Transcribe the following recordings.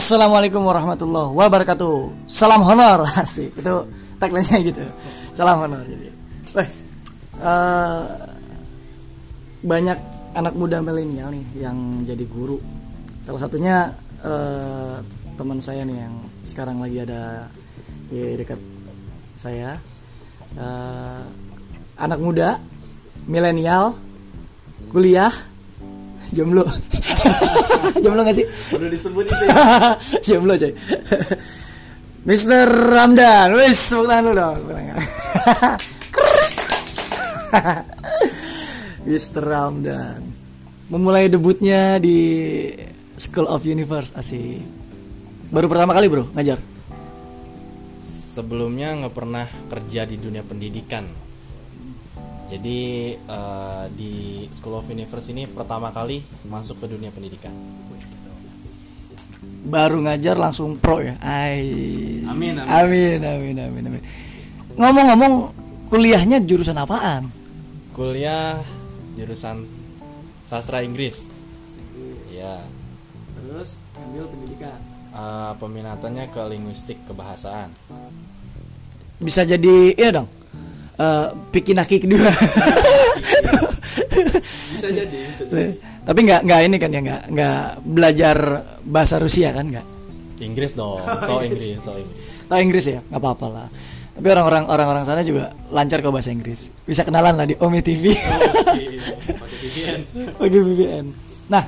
Assalamualaikum warahmatullahi wabarakatuh. Salam honor sih itu tagline-nya gitu. Salam honor jadi. Weh, eh, banyak anak muda milenial nih yang jadi guru. Salah satunya eh, teman saya nih yang sekarang lagi ada di dekat saya. Eh, anak muda milenial kuliah jomblo jomblo gak sih Perlu disebut itu ya. jomblo coy Mr. Ramdan wis tepuk tangan dulu dong. Mr. Ramdan memulai debutnya di School of Universe asik baru pertama kali bro ngajar Sebelumnya nggak pernah kerja di dunia pendidikan. Jadi eh, di School of Universe ini pertama kali masuk ke dunia pendidikan. baru ngajar langsung pro ya Ai. Amin, amin. amin amin amin amin ngomong-ngomong kuliahnya jurusan apaan Kuliah jurusan sastra Inggris. Ya, terus ambil pendidikan eh, peminatannya ke linguistik kebahasaan. bisa jadi iya dong eh pikinaki kedua Bisa jadi. Bisa tapi nggak nggak ini kan ya nggak nggak belajar bahasa Rusia kan nggak? Inggris dong, tau Inggris, tau Inggris. tahu Inggris ya? Nggak apa-apa lah. Tapi orang-orang orang-orang sana juga lancar kok bahasa Inggris. Bisa kenalan lah di Omi TV Pakai VPN. pakai VPN nah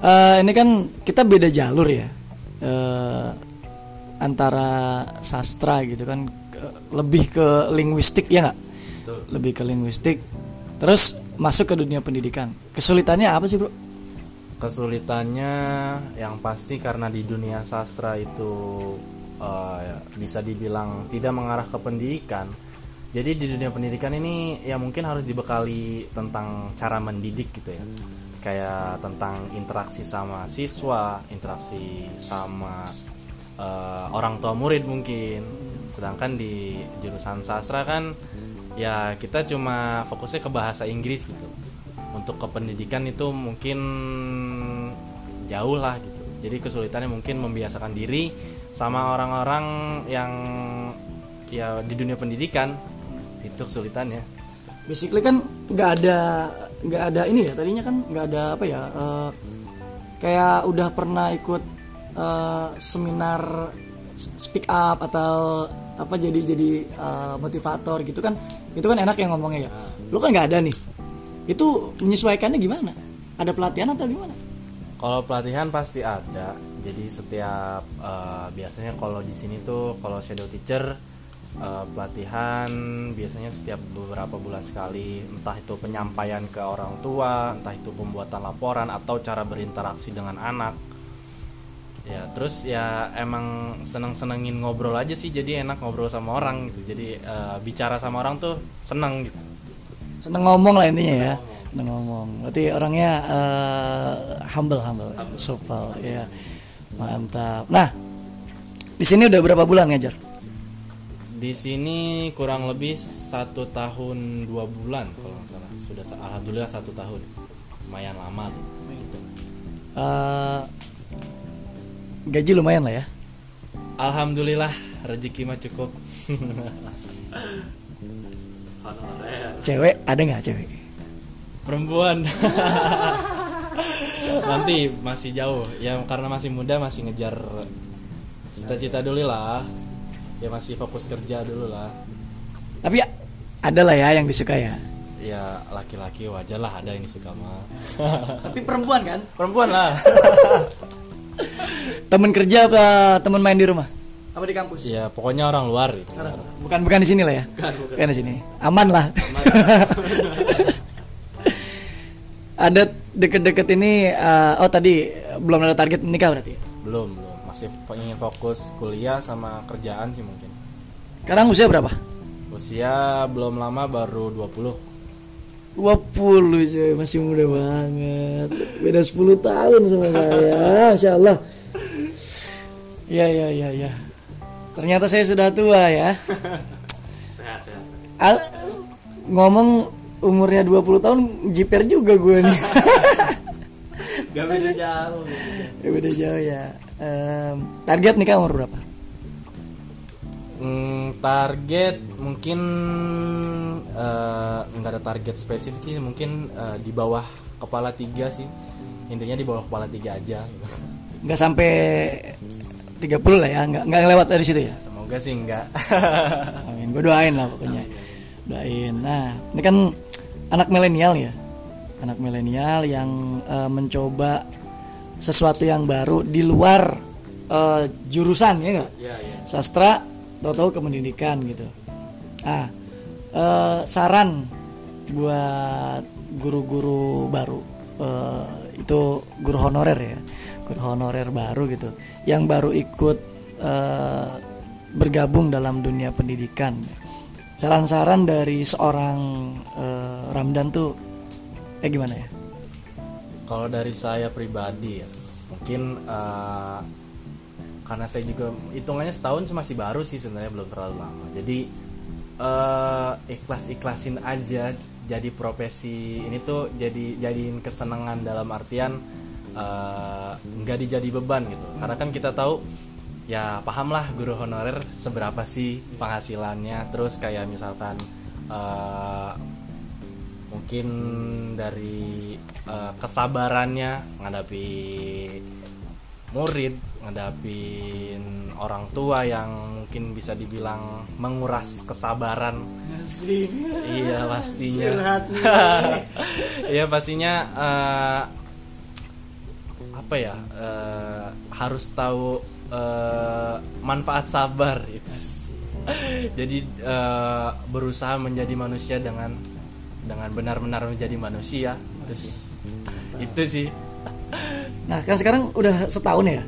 eh, ini kan kita beda jalur ya. Eh, antara sastra gitu kan lebih ke linguistik ya nggak? Lebih ke linguistik. Terus masuk ke dunia pendidikan. Kesulitannya apa sih bro? Kesulitannya yang pasti karena di dunia sastra itu ya, bisa dibilang tidak mengarah ke pendidikan. Jadi di dunia pendidikan ini ya mungkin harus dibekali tentang cara mendidik gitu ya. Kayak tentang interaksi sama siswa, interaksi sama eh, orang tua murid mungkin. Sedangkan di jurusan sastra kan ya kita cuma fokusnya ke bahasa Inggris gitu. Untuk kependidikan itu mungkin jauh lah gitu. Jadi kesulitannya mungkin membiasakan diri sama orang-orang yang ya di dunia pendidikan. Itu kesulitannya. Basically kan nggak ada nggak ada ini ya tadinya kan nggak ada apa ya eh, kayak udah pernah ikut eh, seminar speak up atau apa jadi jadi eh, motivator gitu kan itu kan enak yang ngomongnya ya. Lu kan nggak ada nih. Itu menyesuaikannya gimana? Ada pelatihan atau gimana? Kalau pelatihan pasti ada. Jadi setiap eh, biasanya kalau di sini tuh kalau shadow teacher eh, pelatihan biasanya setiap beberapa bulan sekali. Entah itu penyampaian ke orang tua entah itu pembuatan laporan atau cara berinteraksi dengan anak ya terus ya emang seneng senengin ngobrol aja sih jadi enak ngobrol sama orang gitu. Jadi eh, bicara sama orang tuh seneng gitu. Seneng ngomong lah intinya ya. Seneng ngomong. Berarti orangnya eh, humble humble. Supel ya mantap. Nah di sini udah berapa bulan ngajar? Di sini kurang lebih satu tahun dua bulan kalau nggak salah. Sudah alhamdulillah satu tahun. Lumayan lama gitu. Gaji lumayan lah ya. Alhamdulillah rezeki mah cukup. Cewek ada nggak cewek? Perempuan. Nanti masih jauh. Ya karena masih muda masih ngejar cita-cita dulu lah. Ya masih fokus kerja dulu lah. Tapi ya, ada lah ya yang disuka ya. Ya laki-laki wajar lah ada yang suka mah. Tapi perempuan kan? Perempuan lah temen kerja apa temen main di rumah? Apa di kampus? Ya pokoknya orang luar gitu. Bukan bukan di sini lah ya? Bukan, di sini. Aman lah. Ada deket-deket ini eh, oh tadi belum ada target menikah berarti ya? belum belum. Masih ingin fokus kuliah sama kerjaan sih mungkin. Sekarang usia berapa? Usia belum lama baru 20 20 coy. Masih muda banget. Beda 10 tahun sama saya. Masya Allah ya ya ya ya ternyata saya sudah tua ya. Sehat sehat. Al- ngomong umurnya 20 tahun jiper juga gue nih. Gak beda jauh. Ya beda jauh ya. Em, target nikah umur berapa? Hmm, target mungkin eh, nggak ada target spesifik sih mungkin eh, di bawah kepala tiga sih. Intinya di bawah kepala tiga aja. Gitu. Nggak sampai 30 lah ya, nggak nggak lewat dari situ ya. semoga sih enggak Amin. Gue doain lah pokoknya. Doain. Nah, ini kan anak milenial ya. Anak milenial yang eh, mencoba sesuatu yang baru di luar eh, jurusan ya nggak? ya ya Sastra, tahu-tahu ke pendidikan gitu. Ah, eh, saran buat guru-guru baru eh, itu guru honorer ya, guru honorer baru gitu, yang baru ikut eh, bergabung dalam dunia pendidikan. Saran-saran dari seorang eh, Ramdan tuh kayak gimana ya? Kalau dari saya pribadi ya, mungkin eh, karena saya juga hitungannya setahun masih baru sih sebenarnya belum terlalu lama. Jadi eh, ikhlas-ikhlasin aja jadi profesi ini tuh jadi jadiin kesenangan dalam artian eh, nggak dijadi beban gitu. Karena kan kita tahu ya pahamlah guru honorer seberapa sih penghasilannya. Terus kayak misalkan eh, mungkin dari eh, kesabarannya menghadapi murid ngadapin orang tua yang mungkin bisa dibilang menguras kesabaran. Iya pastinya. Iya pastinya eh, apa ya eh, harus tahu eh, manfaat sabar. Itu jadi eh, berusaha menjadi manusia dengan dengan benar-benar menjadi manusia. Itu sih. Itu sih. Nah, kan sekarang udah setahun ya?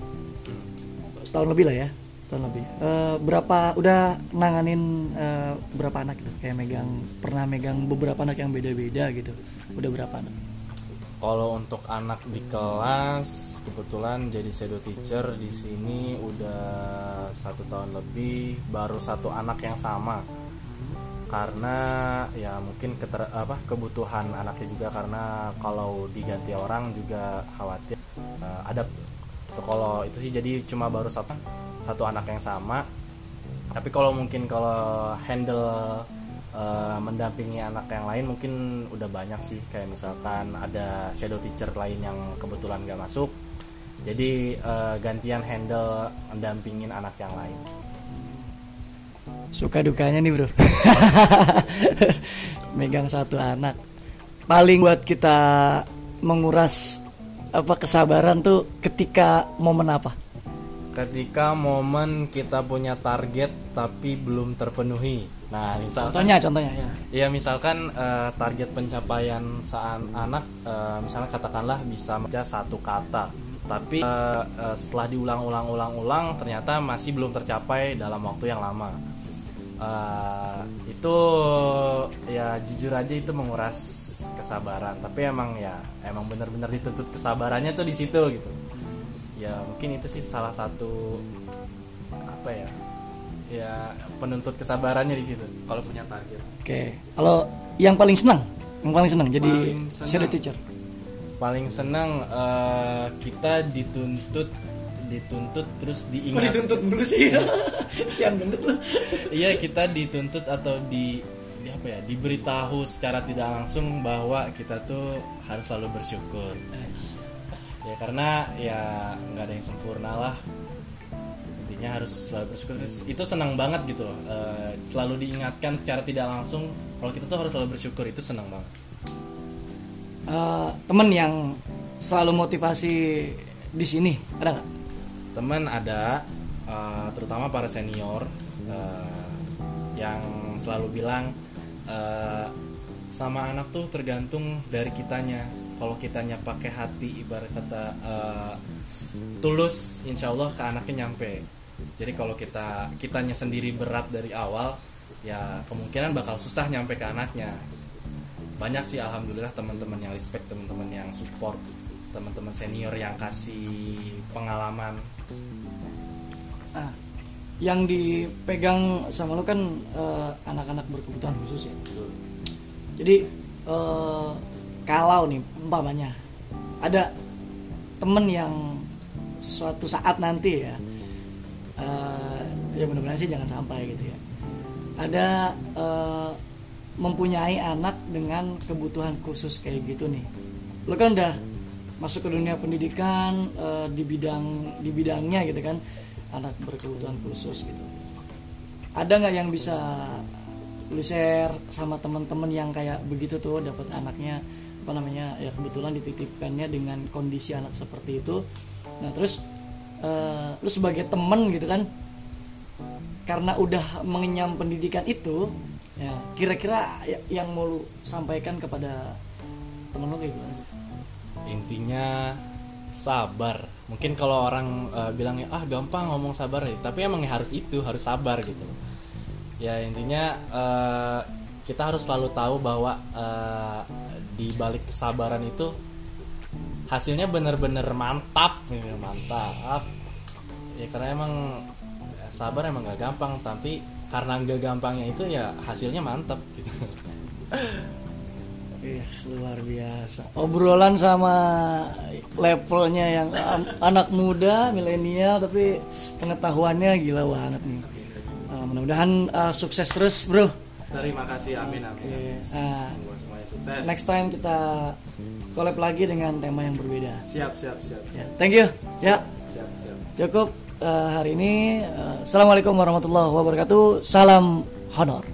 Setahun lebih lah ya, setahun lebih. Eh, berapa udah nanganin eh, berapa anak gitu? Kayak megang pernah megang beberapa anak yang beda-beda gitu. Udah berapa anak? Kalau untuk anak di kelas, kebetulan jadi shadow teacher di sini udah satu tahun lebih, baru satu anak yang sama. Karena ya mungkin keter- apa kebutuhan anaknya juga karena kalau diganti orang juga khawatir eh, ada kalau itu sih jadi cuma baru satu satu anak yang sama. Tapi kalau mungkin kalau handle eh, mendampingi anak yang lain mungkin udah banyak sih kayak misalkan ada shadow teacher lain yang kebetulan gak masuk jadi eh, gantian handle mendampingin anak yang lain Suka dukanya nih bro. megang satu anak. Paling buat kita menguras apa kesabaran tuh ketika momen apa? Ketika momen kita punya target tapi belum terpenuhi. Nah misalkan Contohnya, contohnya ya. ya misalkan eh, target pencapaian saat anak eh, misalnya katakanlah bisa membaca satu kata. Tapi eh, eh, setelah diulang-ulang-ulang-ulang ternyata masih belum tercapai dalam waktu yang lama. Eh, itu ya jujur aja itu menguras kesabaran. Tapi emang ya emang benar-benar dituntut kesabarannya tuh di situ gitu ya mungkin itu sih salah satu apa ya ya penuntut kesabarannya di situ kalau punya target Oke. Kalau yang paling senang, yang paling senang jadi Paling senang. shadow teacher. paling senang eh, kita dituntut dituntut terus diingat mulu sih. Sian banget lu. iya kita dituntut atau di, di apa ya diberitahu secara tidak langsung bahwa kita tuh harus selalu bersyukur ya karena ya nggak ada yang sempurna lah. Intinya harus selalu bersyukur. Itu senang banget gitu loh. Eh, selalu diingatkan secara tidak langsung kalau kita tuh harus selalu bersyukur itu senang banget. Eh, temen yang selalu motivasi di sini ada nggak? teman ada eh, terutama para senior eh, yang selalu bilang eh, sama anak tuh tergantung dari kitanya kalau kitanya pakai hati ibarat kata eh, tulus insya Allah ke anaknya nyampe. Jadi kalau kita kitanya sendiri berat dari awal ya kemungkinan bakal susah nyampe ke anaknya. Banyak sih alhamdulillah teman-teman yang respect teman-teman yang support teman-teman senior yang kasih pengalaman. Ah, yang dipegang sama lu kan eh, anak-anak berkebutuhan khusus ya. Jadi eh, kalau nih umpamanya. Ada temen yang suatu saat nanti ya uh, ya mudah-mudahan sih jangan sampai gitu ya. Ada uh, mempunyai anak dengan kebutuhan khusus kayak gitu nih. Lo kan udah masuk ke dunia pendidikan uh, di bidang di bidangnya gitu kan anak berkebutuhan khusus gitu. Ada nggak yang bisa lu share sama teman-teman yang kayak begitu tuh dapat anaknya apa namanya ya kebetulan dititipkannya dengan kondisi anak seperti itu. Nah terus uh, lu sebagai temen gitu kan karena udah mengenyam pendidikan itu ya kira-kira ya, yang mau lu sampaikan kepada temen lu kayak gimana sih? Intinya sabar. Mungkin kalau orang uh, bilangnya ah gampang ngomong sabar ya tapi emang harus itu harus sabar gitu. Ya intinya uh, kita harus selalu tahu bahwa uh, di balik kesabaran itu hasilnya bener-bener mantap ya, mantap ya karena emang sabar emang gak gampang tapi karena gak gampangnya itu ya hasilnya mantap gitu Iya, luar biasa. Obrolan sama levelnya yang anak muda, milenial, tapi pengetahuannya gila banget nih. Uh, mudah-mudahan uh, sukses terus, bro. Terima kasih, amin amin. Okay. Uh, next time kita collab lagi dengan tema yang berbeda. Siap, siap, siap. siap. Ya, thank you. Ya. Siap, siap. Cukup uh, hari ini. Uh, Assalamualaikum warahmatullahi wabarakatuh. Salam honor.